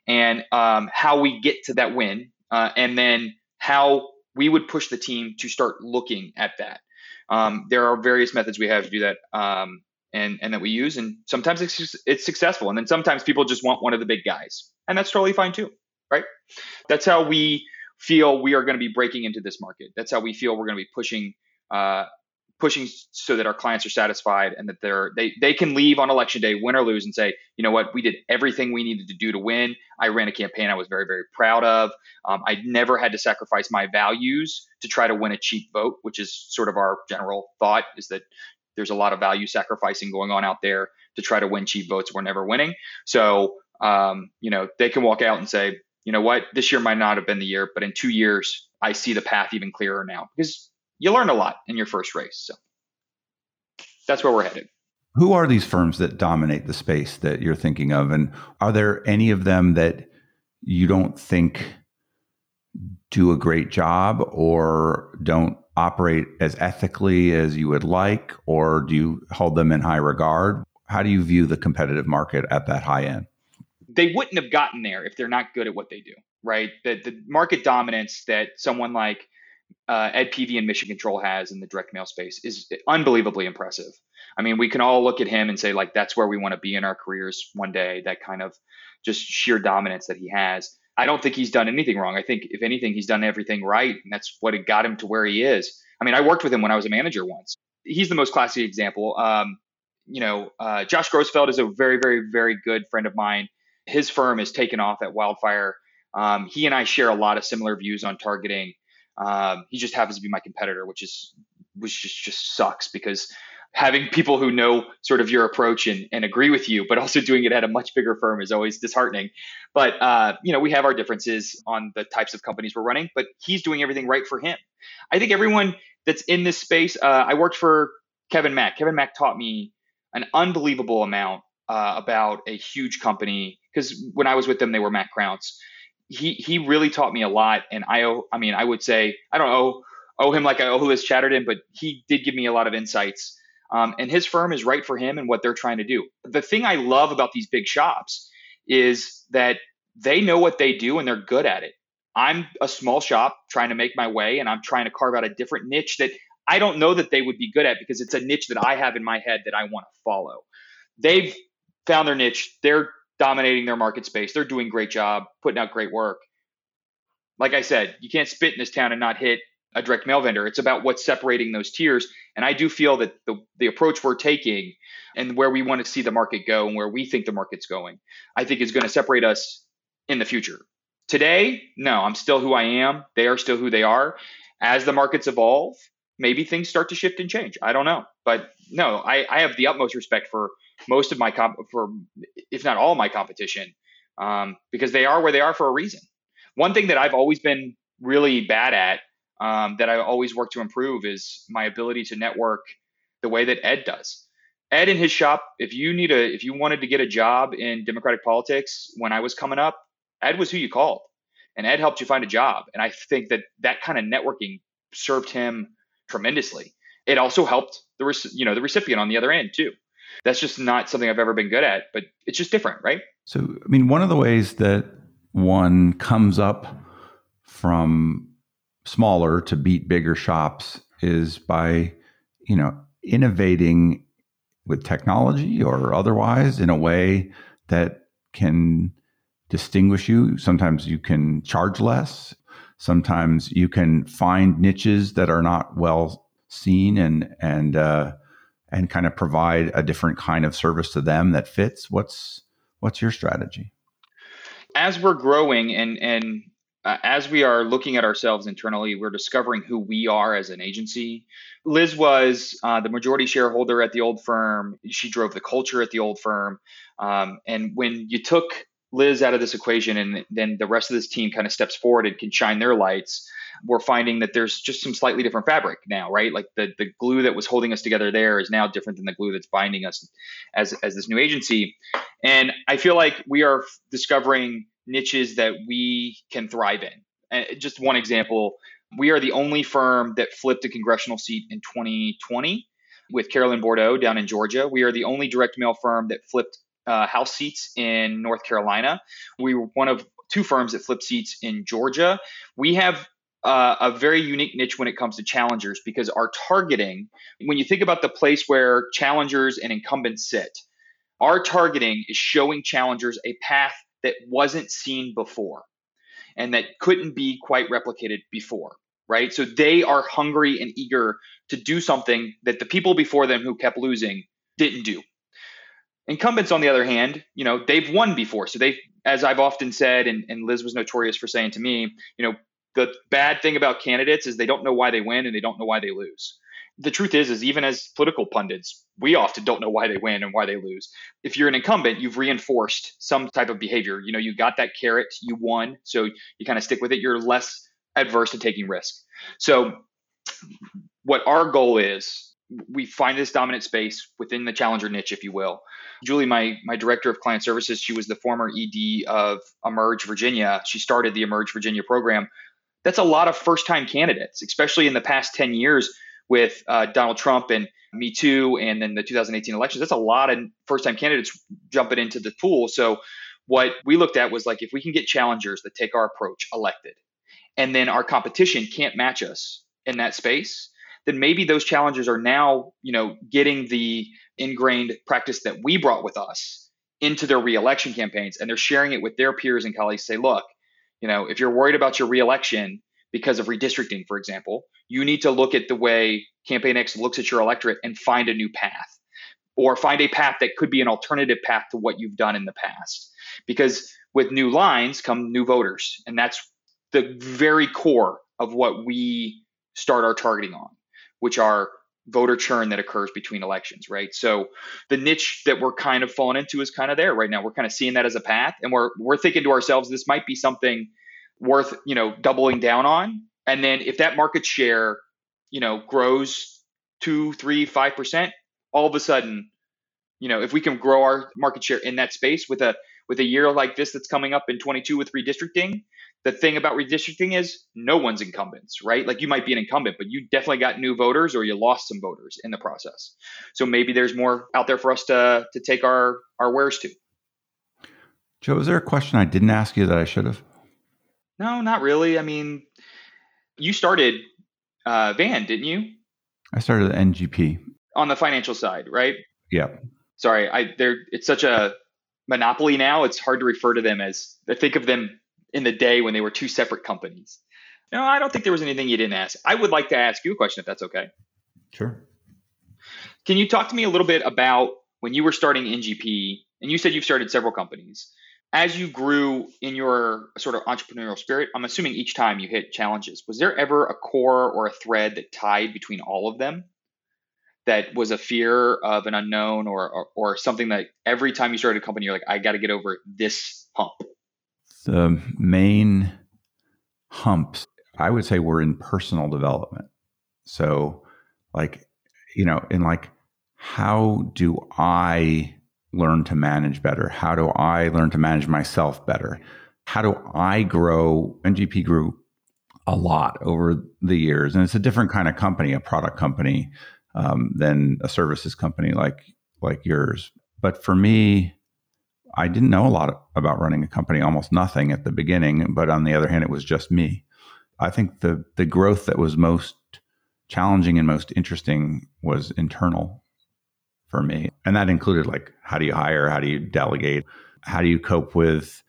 and um, how we get to that win, uh, and then how we would push the team to start looking at that. Um, there are various methods we have to do that, um, and and that we use, and sometimes it's it's successful, and then sometimes people just want one of the big guys, and that's totally fine too, right? That's how we feel we are going to be breaking into this market. That's how we feel we're going to be pushing uh, pushing so that our clients are satisfied and that they're they they can leave on election day win or lose and say you know what? We did everything we needed to do to win. I ran a campaign i was very very proud of. Um, i never had to sacrifice my values to try to win a cheap vote which is sort of our general thought is that there's a lot of value sacrificing going on out there to try to win cheap votes. We're never winning. So um, you know they can walk out and say you know what? This year might not have been the year but in two years i see the path even clearer now. Because you learn a lot in your first race. So that's where we're headed.
Who are these firms that dominate the space that you're thinking of? And are there any of them that you don't think do a great job or don't operate as ethically as you would like? Or do you hold them in high regard? How do you view the competitive market at that high end?
They wouldn't have gotten there if they're not good at what they do, right? The, the market dominance that someone like uh, Ed Peavy and Mission Control has in the direct mail space is unbelievably impressive. I mean, we can all look at him and say, like, that's where we want to be in our careers one day, that kind of just sheer dominance that he has. I don't think he's done anything wrong. I think, if anything, he's done everything right. And that's what got him to where he is. I mean, I worked with him when I was a manager once. He's the most classy example. Um, you know, uh, Josh Grossfeld is a very, very, very good friend of mine. His firm has taken off at Wildfire. Um, he and I share a lot of similar views on targeting. Um, he just happens to be my competitor, which is which just just sucks because having people who know sort of your approach and, and agree with you, but also doing it at a much bigger firm is always disheartening. But uh, you know, we have our differences on the types of companies we're running, but he's doing everything right for him. I think everyone that's in this space. Uh, I worked for Kevin Mack. Kevin Mack taught me an unbelievable amount uh, about a huge company because when I was with them, they were Mack Crounse he he really taught me a lot, and I owe. I mean, I would say I don't owe owe him like I owe Liz Chatterton, but he did give me a lot of insights. Um, and his firm is right for him and what they're trying to do. The thing I love about these big shops is that they know what they do and they're good at it. I'm a small shop trying to make my way, and I'm trying to carve out a different niche that I don't know that they would be good at because it's a niche that I have in my head that I want to follow. They've found their niche. They're dominating their market space. They're doing great job, putting out great work. Like I said, you can't spit in this town and not hit a direct mail vendor. It's about what's separating those tiers. And I do feel that the, the approach we're taking and where we want to see the market go and where we think the market's going, I think is going to separate us in the future. Today, no, I'm still who I am. They are still who they are. As the markets evolve, maybe things start to shift and change. I don't know. But no, I, I have the utmost respect for most of my comp for if not all my competition um, because they are where they are for a reason. one thing that I've always been really bad at, um, that I always work to improve, is my ability to network the way that Ed does. Ed in his shop, if you need a, if you wanted to get a job in Democratic politics when I was coming up, Ed was who you called, and Ed helped you find a job. And I think that that kind of networking served him tremendously. It also helped the you know the recipient on the other end too. That's just not something I've ever been good at, but it's just different, right?
So, I mean, one of the ways that one comes up from smaller to beat bigger shops is by, you know, innovating with technology or otherwise in a way that can distinguish you. Sometimes you can charge less. Sometimes you can find niches that are not well seen and and uh, and kind of provide a different kind of service to them that fits. What's what's your strategy?
As we're growing and and uh, as we are looking at ourselves internally, we're discovering who we are as an agency. Liz was uh, the majority shareholder at the old firm. She drove the culture at the old firm. Um, and when you took Liz out of this equation and then the rest of this team kind of steps forward and can shine their lights, we're finding that there's just some slightly different fabric now, right? Like the the glue that was holding us together there is now different than the glue that's binding us as as this new agency. And I feel like we are discovering niches that we can thrive in. And just one example, we are the only firm that flipped a congressional seat in 2020 with Carolyn Bourdeaux down in Georgia. We are the only direct mail firm that flipped uh, House seats in North Carolina. We were one of two firms that flipped seats in Georgia. We have uh, a very unique niche when it comes to challengers because our targeting, when you think about the place where challengers and incumbents sit, our targeting is showing challengers a path that wasn't seen before and that couldn't be quite replicated before, right? So they are hungry and eager to do something that the people before them who kept losing didn't do. Incumbents, on the other hand, you know, they've won before. So they, as I've often said, and, and Liz was notorious for saying to me, you know, the bad thing about candidates is they don't know why they win and they don't know why they lose. The truth is, is even as political pundits, we often don't know why they win and why they lose. If you're an incumbent, you've reinforced some type of behavior. You know, you got that carrot, you won, so you kind of stick with it. You're less adverse to taking risk. So, what our goal is, we find this dominant space within the challenger niche, if you will. Julie, my my director of client services, she was the former ED of Emerge Virginia. She started the Emerge Virginia program that's a lot of first time candidates, especially in the past 10 years with uh, Donald Trump and Me Too and then the 2018 elections. That's a lot of first time candidates jumping into the pool. So, what we looked at was like if we can get challengers that take our approach elected, and then our competition can't match us in that space, then maybe those challengers are now, you know, getting the ingrained practice that we brought with us into their reelection campaigns and they're sharing it with their peers and colleagues say, look, you know, if you're worried about your reelection because of redistricting, for example, you need to look at the way Campaign X looks at your electorate and find a new path or find a path that could be an alternative path to what you've done in the past. Because with new lines come new voters. And that's the very core of what we start our targeting on, which are voter churn that occurs between elections, right? So the niche that we're kind of falling into is kind of there right now. We're kind of seeing that as a path, and we're we're thinking to ourselves, this might be something worth you know doubling down on. And then if that market share, you know, grows two, three, five percent, all of a sudden, you know, if we can grow our market share in that space with a with a year like this that's coming up in 22 with redistricting, the thing about redistricting is no one's incumbents, right? Like you might be an incumbent, but you definitely got new voters or you lost some voters in the process. So maybe there's more out there for us to to take our our wares to.
Joe, is there a question I didn't ask you that I should have?
No, not really. I mean, you started uh, Van, didn't you?
I started at NGP
on the financial side, right?
Yeah.
Sorry, I there. It's such a monopoly now. It's hard to refer to them as. I think of them in the day when they were two separate companies. No, I don't think there was anything you didn't ask. I would like to ask you a question if that's okay.
Sure.
Can you talk to me a little bit about when you were starting NGP and you said you've started several companies? As you grew in your sort of entrepreneurial spirit, I'm assuming each time you hit challenges, was there ever a core or a thread that tied between all of them? That was a fear of an unknown or, or, or something that every time you started a company, you're like, I got to get over this hump
the main humps, I would say we're in personal development. So, like, you know, in like, how do I learn to manage better? How do I learn to manage myself better? How do I grow? NGP grew a lot over the years, and it's a different kind of company, a product company, um, than a services company like like yours. But for me, I didn't know a lot about running a company, almost nothing at the beginning. But on the other hand, it was just me. I think the the growth that was most challenging and most interesting was internal for me, and that included like how do you hire, how do you delegate, how do you cope with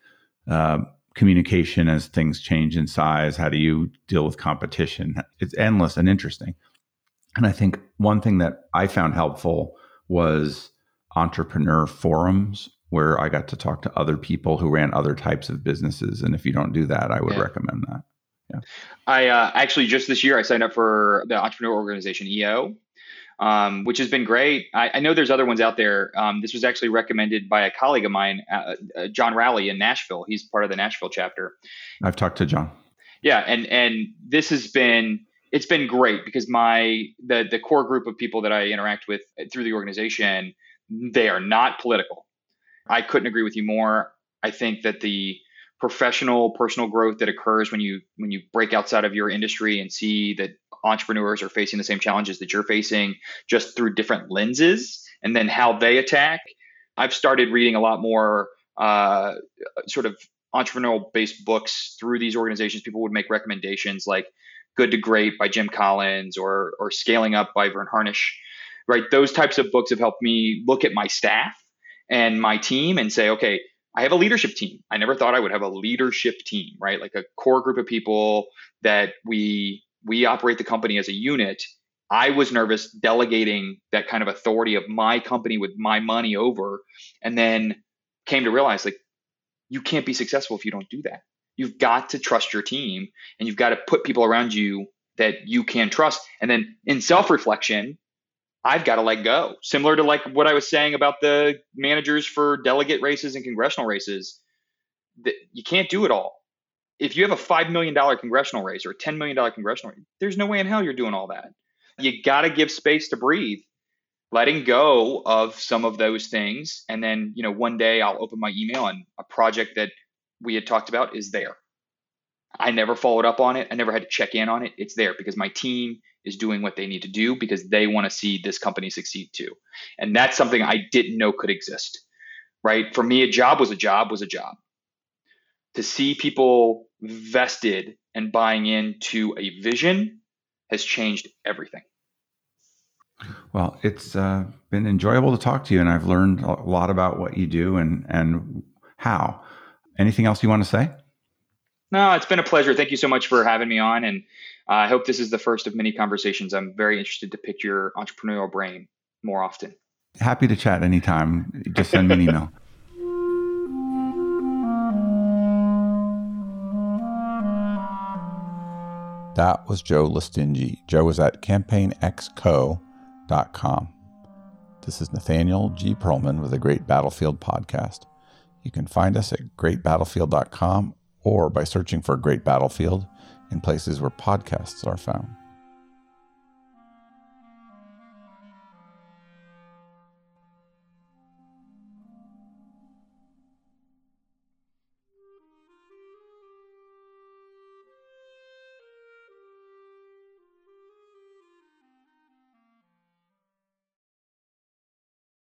uh, communication as things change in size, how do you deal with competition? It's endless and interesting. And I think one thing that I found helpful was entrepreneur forums where I got to talk to other people who ran other types of businesses. And if you don't do that, I would yeah. recommend that.
Yeah. I uh, actually just this year I signed up for the entrepreneur organization EO, um, which has been great. I, I, know there's other ones out there. Um, this was actually recommended by a colleague of mine, uh, uh, John Rowley in Nashville. He's part of the Nashville chapter.
I've talked to John.
Yeah, and and this has been it's been great because my the the core group of people that I interact with through the organization they are not political. I couldn't agree with you more. I think that the professional personal growth that occurs when you when you break outside of your industry and see that entrepreneurs are facing the same challenges that you're facing just through different lenses and then how they attack i've started reading a lot more uh, sort of entrepreneurial based books through these organizations people would make recommendations like good to great by jim collins or or scaling up by vern harnish right those types of books have helped me look at my staff and my team and say okay I have a leadership team. I never thought I would have a leadership team, right? Like a core group of people that we we operate the company as a unit. I was nervous delegating that kind of authority of my company with my money over and then came to realize like you can't be successful if you don't do that. You've got to trust your team and you've got to put people around you that you can trust. And then in self-reflection, I've got to let go. Similar to like what I was saying about the managers for delegate races and congressional races. That you can't do it all. If you have a $5 million congressional race or a $10 million congressional race, there's no way in hell you're doing all that. You got to give space to breathe, letting go of some of those things. And then, you know, one day I'll open my email and a project that we had talked about is there. I never followed up on it. I never had to check in on it. It's there because my team is doing what they need to do because they want to see this company succeed too. And that's something I didn't know could exist. Right? For me, a job was a job was a job. To see people vested and buying into a vision has changed everything.
Well, it's uh, been enjoyable to talk to you, and I've learned a lot about what you do and and how. Anything else you want to say?
No, it's been a pleasure. Thank you so much for having me on, and uh, I hope this is the first of many conversations. I'm very interested to pick your entrepreneurial brain more often.
Happy to chat anytime. Just send me an email. That was Joe Lestingi. Joe was at campaignxco.com. This is Nathaniel G. Pearlman with the Great Battlefield Podcast. You can find us at greatbattlefield.com or by searching for Great Battlefield in places where podcasts are found.